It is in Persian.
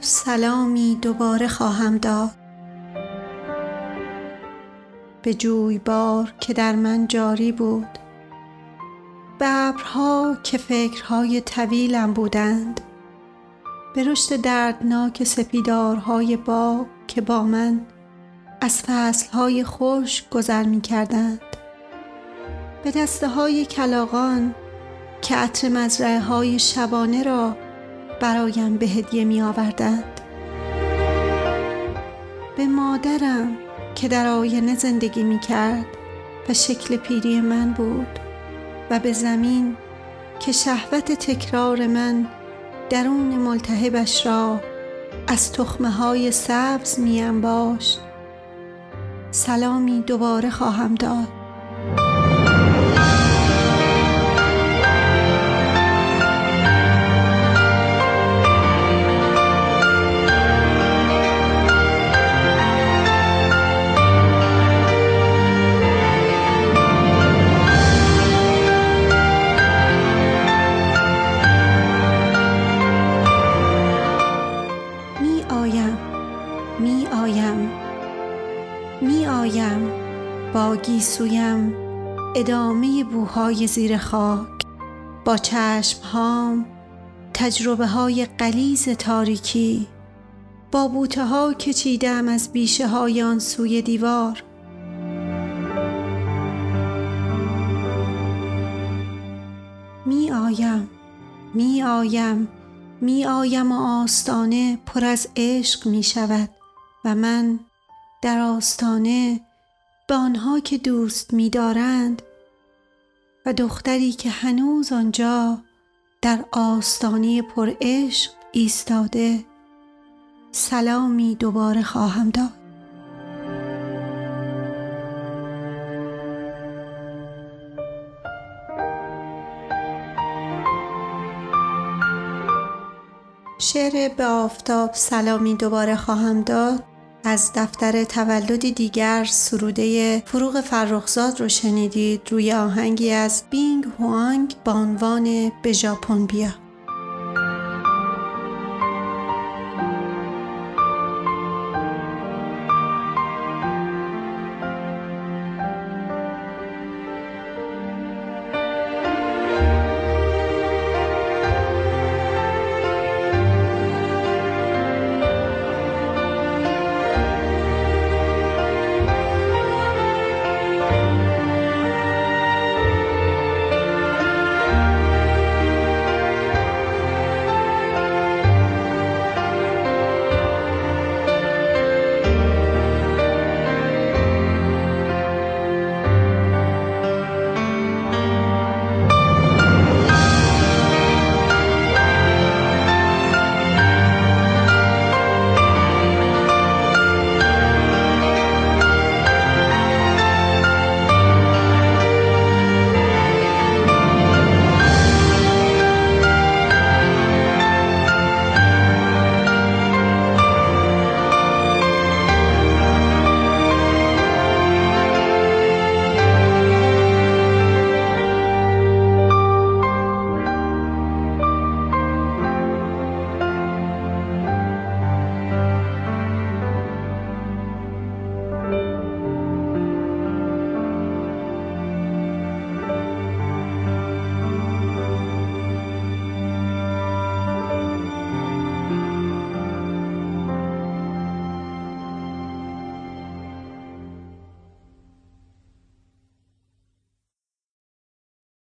سلامی دوباره خواهم داد. به جویبار که در من جاری بود. به ابرها که فکرهای طویلم بودند. به رشد دردناک سپیدارهای باغ که با من از فصلهای خوش گذر می کردند به دسته های کلاغان که عطر مزرعه های شبانه را برایم به هدیه می آوردند به مادرم که در آینه زندگی می کرد و شکل پیری من بود و به زمین که شهوت تکرار من درون ملتهبش را از تخمه های سبز می انباشت سلامی دوباره خواهم داد. با گیسویم ادامه بوهای زیر خاک. با چشم تجربه های قلیز تاریکی. با بوته ها که چیدم از بیشه های آن سوی دیوار. می آیم می آیم می آیم و آستانه پر از عشق می شود و من در آستانه به آنها که دوست می دارند و دختری که هنوز آنجا در آستانه پر عشق ایستاده سلامی دوباره خواهم داد. شعر به آفتاب سلامی دوباره خواهم داد. از دفتر تولدی دیگر سروده فروغ فرخزاد رو شنیدید. روی آهنگی از بینگ هوانگ با عنوان به ژاپن بیا